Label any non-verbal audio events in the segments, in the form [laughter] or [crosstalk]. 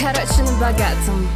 Короче, на богатом.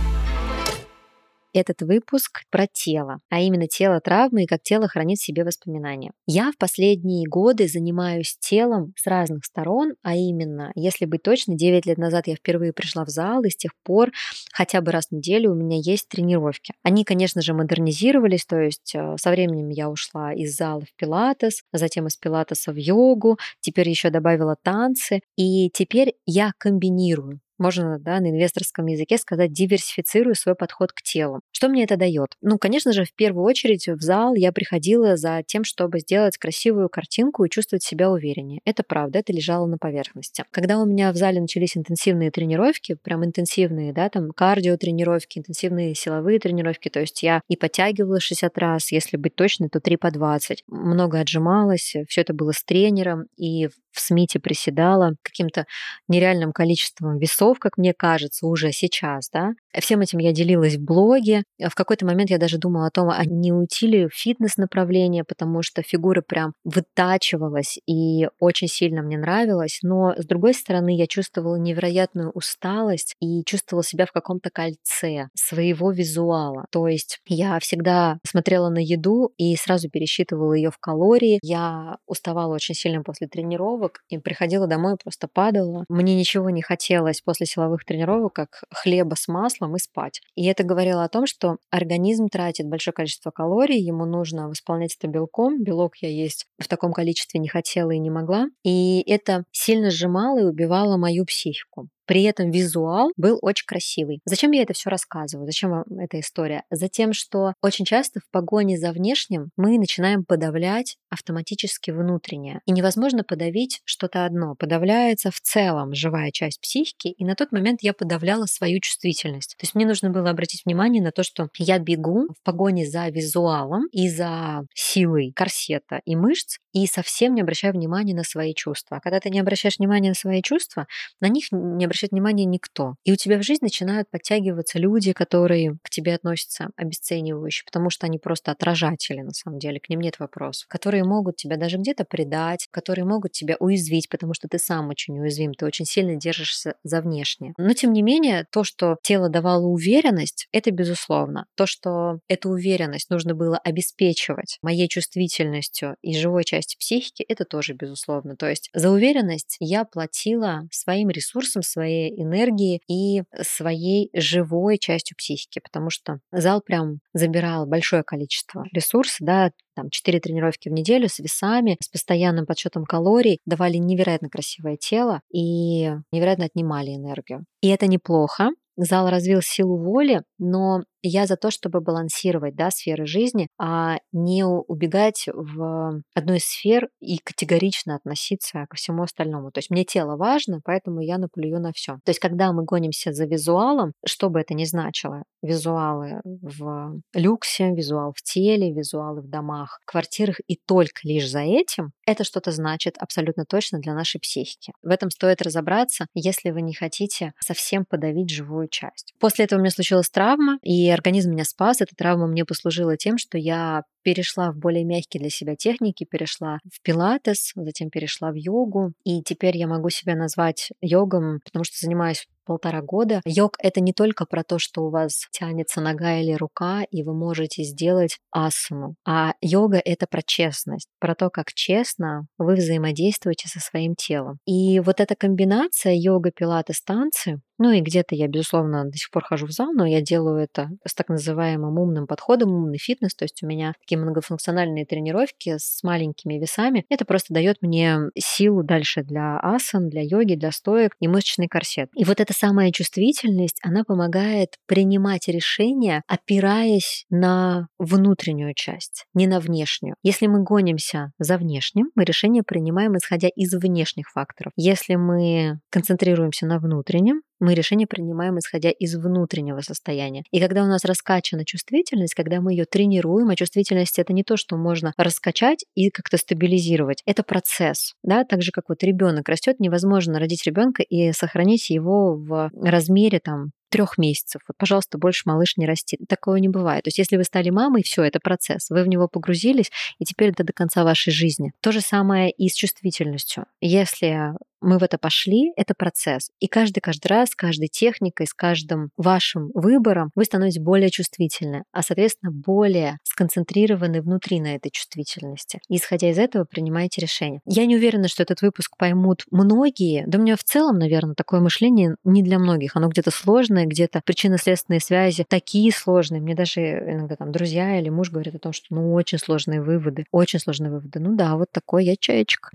Этот выпуск про тело, а именно тело травмы и как тело хранит в себе воспоминания. Я в последние годы занимаюсь телом с разных сторон, а именно, если быть точно, 9 лет назад я впервые пришла в зал, и с тех пор хотя бы раз в неделю у меня есть тренировки. Они, конечно же, модернизировались, то есть э, со временем я ушла из зала в пилатес, затем из пилатеса в йогу, теперь еще добавила танцы, и теперь я комбинирую можно да, на инвесторском языке сказать, диверсифицирую свой подход к телу. Что мне это дает? Ну, конечно же, в первую очередь в зал я приходила за тем, чтобы сделать красивую картинку и чувствовать себя увереннее. Это правда, это лежало на поверхности. Когда у меня в зале начались интенсивные тренировки, прям интенсивные, да, там кардио-тренировки, интенсивные силовые тренировки, то есть я и подтягивала 60 раз, если быть точной, то 3 по 20. Много отжималась, все это было с тренером, и в СМИТе приседала каким-то нереальным количеством весов, как мне кажется, уже сейчас, да. Всем этим я делилась в блоге. В какой-то момент я даже думала о том, а не уйти ли в фитнес-направление, потому что фигура прям вытачивалась и очень сильно мне нравилась. Но, с другой стороны, я чувствовала невероятную усталость и чувствовала себя в каком-то кольце своего визуала. То есть я всегда смотрела на еду и сразу пересчитывала ее в калории. Я уставала очень сильно после тренировок, тренировок и приходила домой, просто падала. Мне ничего не хотелось после силовых тренировок, как хлеба с маслом и спать. И это говорило о том, что организм тратит большое количество калорий, ему нужно восполнять это белком. Белок я есть в таком количестве не хотела и не могла. И это сильно сжимало и убивало мою психику. При этом визуал был очень красивый. Зачем я это все рассказываю? Зачем вам эта история? Затем, что очень часто в погоне за внешним мы начинаем подавлять автоматически внутреннее. И невозможно подавить что-то одно. Подавляется в целом живая часть психики, и на тот момент я подавляла свою чувствительность. То есть мне нужно было обратить внимание на то, что я бегу в погоне за визуалом и за силой корсета и мышц, и совсем не обращаю внимания на свои чувства. А когда ты не обращаешь внимания на свои чувства, на них не обращает внимания никто. И у тебя в жизнь начинают подтягиваться люди, которые к тебе относятся обесценивающе, потому что они просто отражатели, на самом деле, к ним нет вопросов, которые могут тебя даже где-то предать, которые могут тебя уязвить, потому что ты сам очень уязвим, ты очень сильно держишься за внешнее. Но, тем не менее, то, что тело давало уверенность, это безусловно. То, что эту уверенность нужно было обеспечивать моей чувствительностью и живой частью психики, это тоже безусловно. То есть за уверенность я платила своим ресурсом, своей своей энергии и своей живой частью психики, потому что зал прям забирал большое количество ресурсов, да, там 4 тренировки в неделю с весами, с постоянным подсчетом калорий, давали невероятно красивое тело и невероятно отнимали энергию. И это неплохо, зал развил силу воли, но я за то, чтобы балансировать да, сферы жизни, а не убегать в одну из сфер и категорично относиться ко всему остальному. То есть мне тело важно, поэтому я наплюю на все. То есть когда мы гонимся за визуалом, что бы это ни значило, визуалы в люксе, визуал в теле, визуалы в домах, квартирах и только лишь за этим, это что-то значит абсолютно точно для нашей психики. В этом стоит разобраться, если вы не хотите совсем подавить живую часть. После этого у меня случилась травма, и организм меня спас. Эта травма мне послужила тем, что я перешла в более мягкие для себя техники, перешла в пилатес, затем перешла в йогу. И теперь я могу себя назвать йогом, потому что занимаюсь полтора года. Йог — это не только про то, что у вас тянется нога или рука, и вы можете сделать асану, а йога — это про честность, про то, как честно вы взаимодействуете со своим телом. И вот эта комбинация йога, пилатес, танцы, ну и где-то я, безусловно, до сих пор хожу в зал, но я делаю это с так называемым умным подходом, умный фитнес, то есть у меня такие многофункциональные тренировки с маленькими весами. Это просто дает мне силу дальше для асан, для йоги, для стоек и мышечный корсет. И вот эта самая чувствительность, она помогает принимать решения, опираясь на внутреннюю часть, не на внешнюю. Если мы гонимся за внешним, мы решение принимаем исходя из внешних факторов. Если мы концентрируемся на внутреннем, мы решение принимаем исходя из внутреннего состояния. И когда у нас раскачана чувствительность, когда мы ее тренируем, а чувствительность это не то, что можно раскачать и как-то стабилизировать. Это процесс, да, так же как вот ребенок растет, невозможно родить ребенка и сохранить его в размере там трех месяцев. Вот, пожалуйста, больше малыш не растит. Такого не бывает. То есть, если вы стали мамой, все, это процесс. Вы в него погрузились, и теперь это до конца вашей жизни. То же самое и с чувствительностью. Если мы в это пошли, это процесс. И каждый, каждый раз, с каждой техникой, с каждым вашим выбором вы становитесь более чувствительны, а, соответственно, более сконцентрированы внутри на этой чувствительности. И, исходя из этого, принимаете решение. Я не уверена, что этот выпуск поймут многие. Да у меня в целом, наверное, такое мышление не для многих. Оно где-то сложное, где-то причинно-следственные связи такие сложные. Мне даже иногда там друзья или муж говорят о том, что ну очень сложные выводы, очень сложные выводы. Ну да, вот такой я чаечек.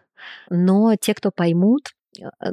[laughs] Но те, кто поймут,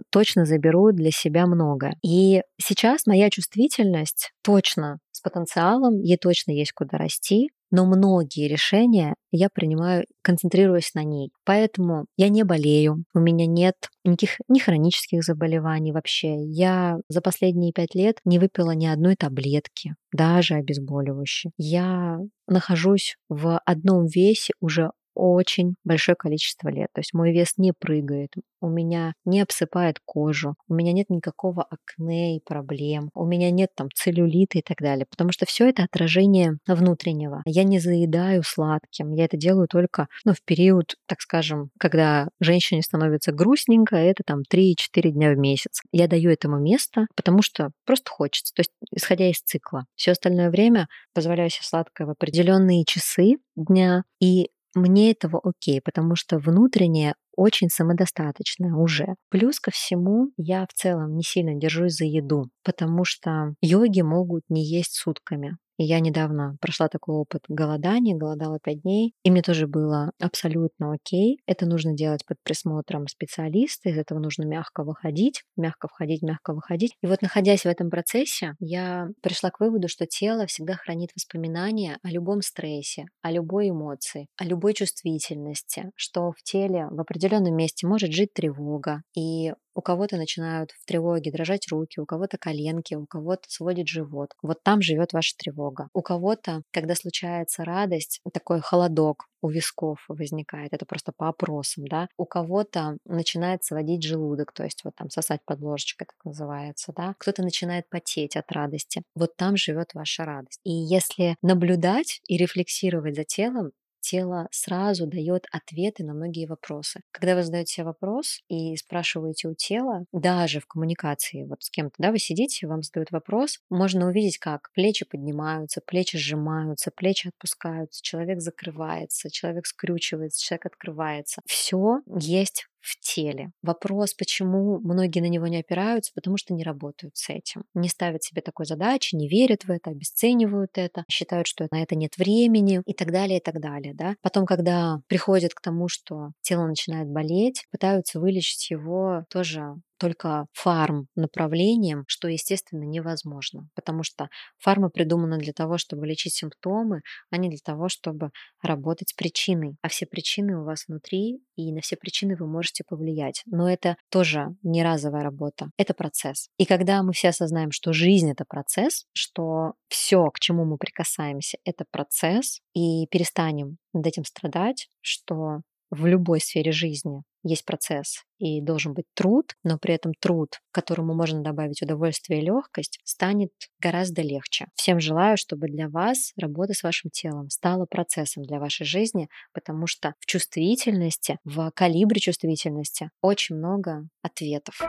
точно заберут для себя много. И сейчас моя чувствительность точно с потенциалом, ей точно есть куда расти, но многие решения я принимаю, концентрируясь на ней. Поэтому я не болею, у меня нет никаких ни хронических заболеваний вообще. Я за последние пять лет не выпила ни одной таблетки, даже обезболивающей. Я нахожусь в одном весе уже очень большое количество лет. То есть мой вес не прыгает, у меня не обсыпает кожу, у меня нет никакого акне и проблем, у меня нет там целлюлита и так далее, потому что все это отражение внутреннего. Я не заедаю сладким, я это делаю только ну, в период, так скажем, когда женщине становится грустненько, это там 3-4 дня в месяц. Я даю этому место, потому что просто хочется, то есть исходя из цикла. Все остальное время позволяю себе сладкое в определенные часы дня, и мне этого окей, потому что внутреннее очень самодостаточная уже. Плюс ко всему, я в целом не сильно держусь за еду, потому что йоги могут не есть сутками. И я недавно прошла такой опыт голодания, голодала 5 дней, и мне тоже было абсолютно окей. Это нужно делать под присмотром специалиста, из этого нужно мягко выходить, мягко входить, мягко выходить. И вот находясь в этом процессе, я пришла к выводу, что тело всегда хранит воспоминания о любом стрессе, о любой эмоции, о любой чувствительности, что в теле в определенном месте может жить тревога, и у кого-то начинают в тревоге дрожать руки, у кого-то коленки, у кого-то сводит живот. Вот там живет ваша тревога. У кого-то, когда случается радость, такой холодок у висков возникает, это просто по опросам, да. У кого-то начинает сводить желудок, то есть вот там сосать под ложечкой, так называется, да. Кто-то начинает потеть от радости. Вот там живет ваша радость. И если наблюдать и рефлексировать за телом, тело сразу дает ответы на многие вопросы. Когда вы задаете себе вопрос и спрашиваете у тела, даже в коммуникации вот с кем-то, да, вы сидите, вам задают вопрос, можно увидеть, как плечи поднимаются, плечи сжимаются, плечи отпускаются, человек закрывается, человек скрючивается, человек открывается. Все есть в теле. Вопрос, почему многие на него не опираются, потому что не работают с этим. Не ставят себе такой задачи, не верят в это, обесценивают это, считают, что на это нет времени и так далее, и так далее. Да? Потом, когда приходят к тому, что тело начинает болеть, пытаются вылечить его тоже только фарм направлением, что, естественно, невозможно, потому что фарма придумана для того, чтобы лечить симптомы, а не для того, чтобы работать с причиной. А все причины у вас внутри, и на все причины вы можете повлиять. Но это тоже не разовая работа, это процесс. И когда мы все осознаем, что жизнь — это процесс, что все, к чему мы прикасаемся, это процесс, и перестанем над этим страдать, что в любой сфере жизни есть процесс и должен быть труд, но при этом труд, которому можно добавить удовольствие и легкость, станет гораздо легче. Всем желаю, чтобы для вас работа с вашим телом стала процессом для вашей жизни, потому что в чувствительности, в калибре чувствительности очень много ответов.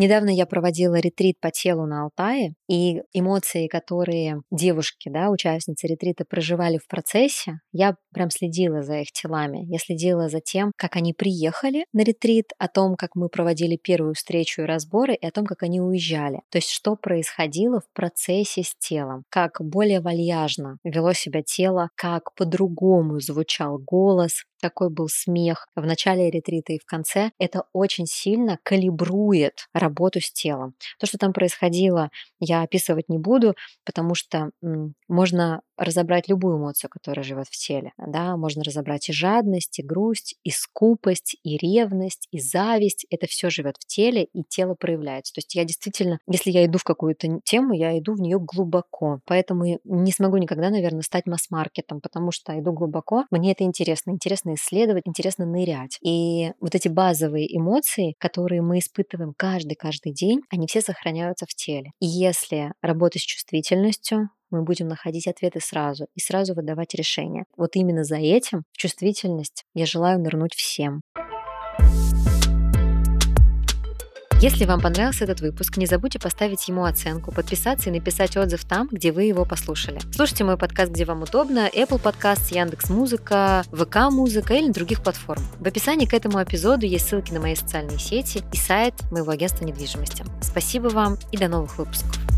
Недавно я проводила ретрит по телу на Алтае, и эмоции, которые девушки, да, участницы ретрита проживали в процессе, я прям следила за их телами. Я следила за тем, как они приехали на ретрит, о том, как мы проводили первую встречу и разборы, и о том, как они уезжали. То есть что происходило в процессе с телом, как более вальяжно вело себя тело, как по-другому звучал голос, какой был смех в начале ретрита и в конце, это очень сильно калибрует работу с телом. То, что там происходило, я описывать не буду, потому что м, можно разобрать любую эмоцию, которая живет в теле. Да? Можно разобрать и жадность, и грусть, и скупость, и ревность, и зависть. Это все живет в теле, и тело проявляется. То есть я действительно, если я иду в какую-то тему, я иду в нее глубоко. Поэтому не смогу никогда, наверное, стать масс-маркетом, потому что иду глубоко. Мне это интересно. Интересно исследовать, интересно нырять. И вот эти базовые эмоции, которые мы испытываем каждый-каждый день, они все сохраняются в теле. И если работать с чувствительностью, мы будем находить ответы сразу и сразу выдавать решения. Вот именно за этим, чувствительность, я желаю нырнуть всем. Если вам понравился этот выпуск, не забудьте поставить ему оценку, подписаться и написать отзыв там, где вы его послушали. Слушайте мой подкаст, где вам удобно, Apple Podcast, Яндекс Музыка, ВК Музыка или других платформ. В описании к этому эпизоду есть ссылки на мои социальные сети и сайт моего агентства недвижимости. Спасибо вам и до новых выпусков.